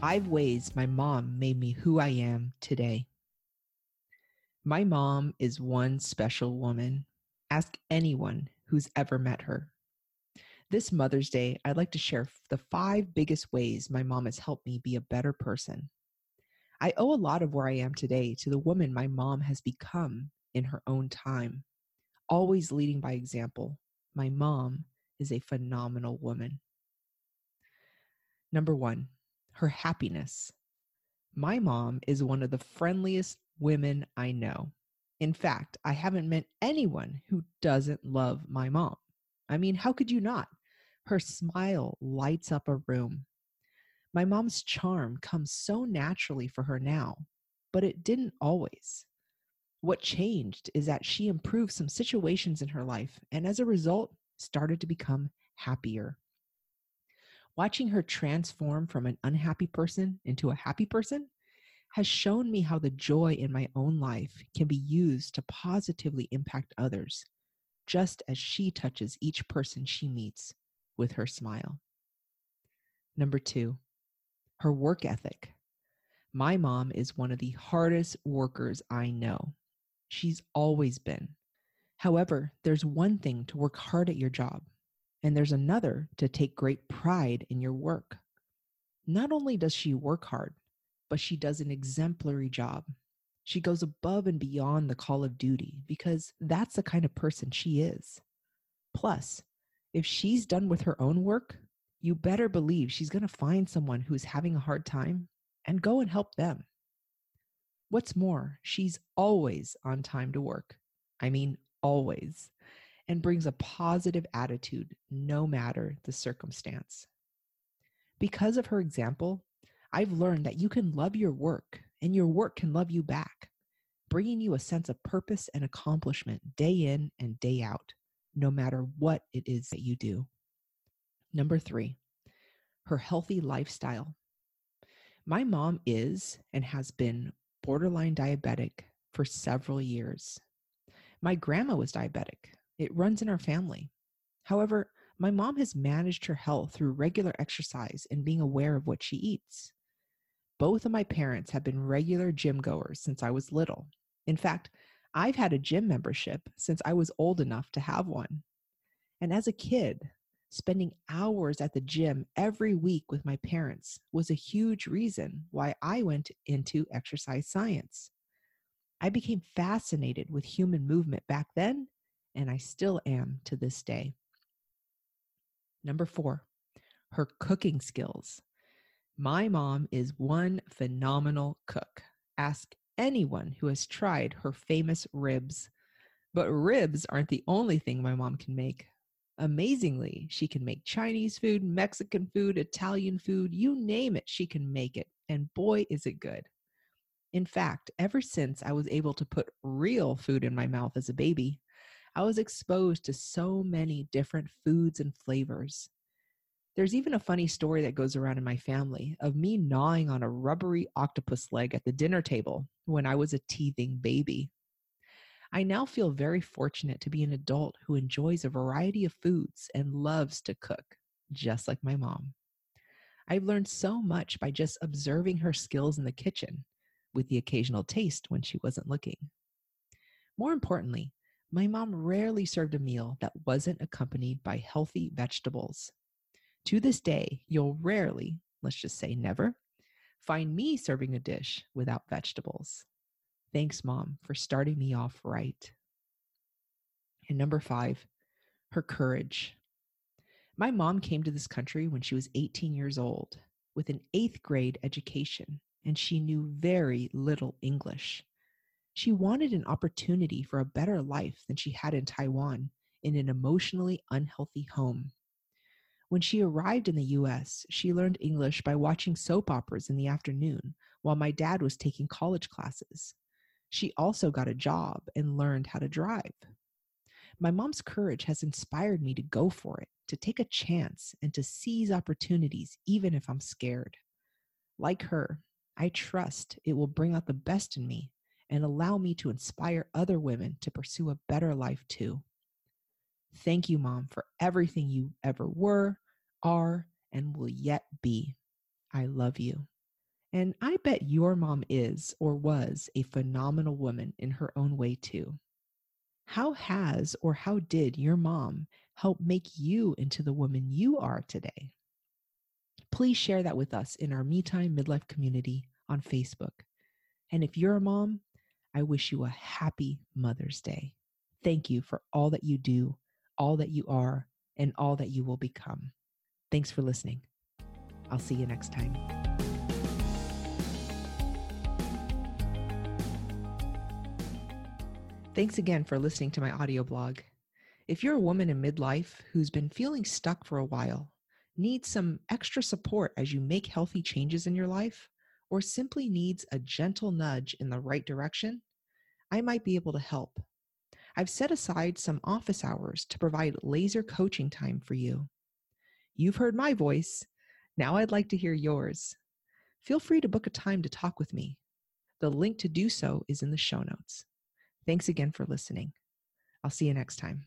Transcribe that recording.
Five ways my mom made me who I am today. My mom is one special woman. Ask anyone who's ever met her. This Mother's Day, I'd like to share the five biggest ways my mom has helped me be a better person. I owe a lot of where I am today to the woman my mom has become in her own time. Always leading by example, my mom is a phenomenal woman. Number one, her happiness. My mom is one of the friendliest women I know. In fact, I haven't met anyone who doesn't love my mom. I mean, how could you not? Her smile lights up a room. My mom's charm comes so naturally for her now, but it didn't always. What changed is that she improved some situations in her life and as a result started to become happier. Watching her transform from an unhappy person into a happy person has shown me how the joy in my own life can be used to positively impact others, just as she touches each person she meets with her smile. Number two, her work ethic. My mom is one of the hardest workers I know. She's always been. However, there's one thing to work hard at your job, and there's another to take great pride in your work. Not only does she work hard, but she does an exemplary job. She goes above and beyond the call of duty because that's the kind of person she is. Plus, if she's done with her own work, you better believe she's going to find someone who's having a hard time and go and help them. What's more, she's always on time to work. I mean, always and brings a positive attitude no matter the circumstance. Because of her example, I've learned that you can love your work and your work can love you back, bringing you a sense of purpose and accomplishment day in and day out, no matter what it is that you do. Number three, her healthy lifestyle. My mom is and has been borderline diabetic for several years. My grandma was diabetic, it runs in our family. However, my mom has managed her health through regular exercise and being aware of what she eats. Both of my parents have been regular gym goers since I was little. In fact, I've had a gym membership since I was old enough to have one. And as a kid, spending hours at the gym every week with my parents was a huge reason why I went into exercise science. I became fascinated with human movement back then and I still am to this day. Number four, her cooking skills. My mom is one phenomenal cook. Ask anyone who has tried her famous ribs. But ribs aren't the only thing my mom can make. Amazingly, she can make Chinese food, Mexican food, Italian food, you name it, she can make it. And boy, is it good. In fact, ever since I was able to put real food in my mouth as a baby, I was exposed to so many different foods and flavors. There's even a funny story that goes around in my family of me gnawing on a rubbery octopus leg at the dinner table when I was a teething baby. I now feel very fortunate to be an adult who enjoys a variety of foods and loves to cook, just like my mom. I've learned so much by just observing her skills in the kitchen, with the occasional taste when she wasn't looking. More importantly, my mom rarely served a meal that wasn't accompanied by healthy vegetables. To this day, you'll rarely, let's just say never, find me serving a dish without vegetables. Thanks, mom, for starting me off right. And number five, her courage. My mom came to this country when she was 18 years old with an eighth grade education, and she knew very little English. She wanted an opportunity for a better life than she had in Taiwan in an emotionally unhealthy home. When she arrived in the US, she learned English by watching soap operas in the afternoon while my dad was taking college classes. She also got a job and learned how to drive. My mom's courage has inspired me to go for it, to take a chance, and to seize opportunities even if I'm scared. Like her, I trust it will bring out the best in me and allow me to inspire other women to pursue a better life too. Thank you, Mom, for everything you ever were, are, and will yet be. I love you. And I bet your mom is or was a phenomenal woman in her own way, too. How has or how did your mom help make you into the woman you are today? Please share that with us in our Me Time Midlife community on Facebook. And if you're a mom, I wish you a happy Mother's Day. Thank you for all that you do, all that you are, and all that you will become. Thanks for listening. I'll see you next time. Thanks again for listening to my audio blog. If you're a woman in midlife who's been feeling stuck for a while, need some extra support as you make healthy changes in your life, or simply needs a gentle nudge in the right direction, I might be able to help. I've set aside some office hours to provide laser coaching time for you. You've heard my voice. Now I'd like to hear yours. Feel free to book a time to talk with me. The link to do so is in the show notes. Thanks again for listening. I'll see you next time.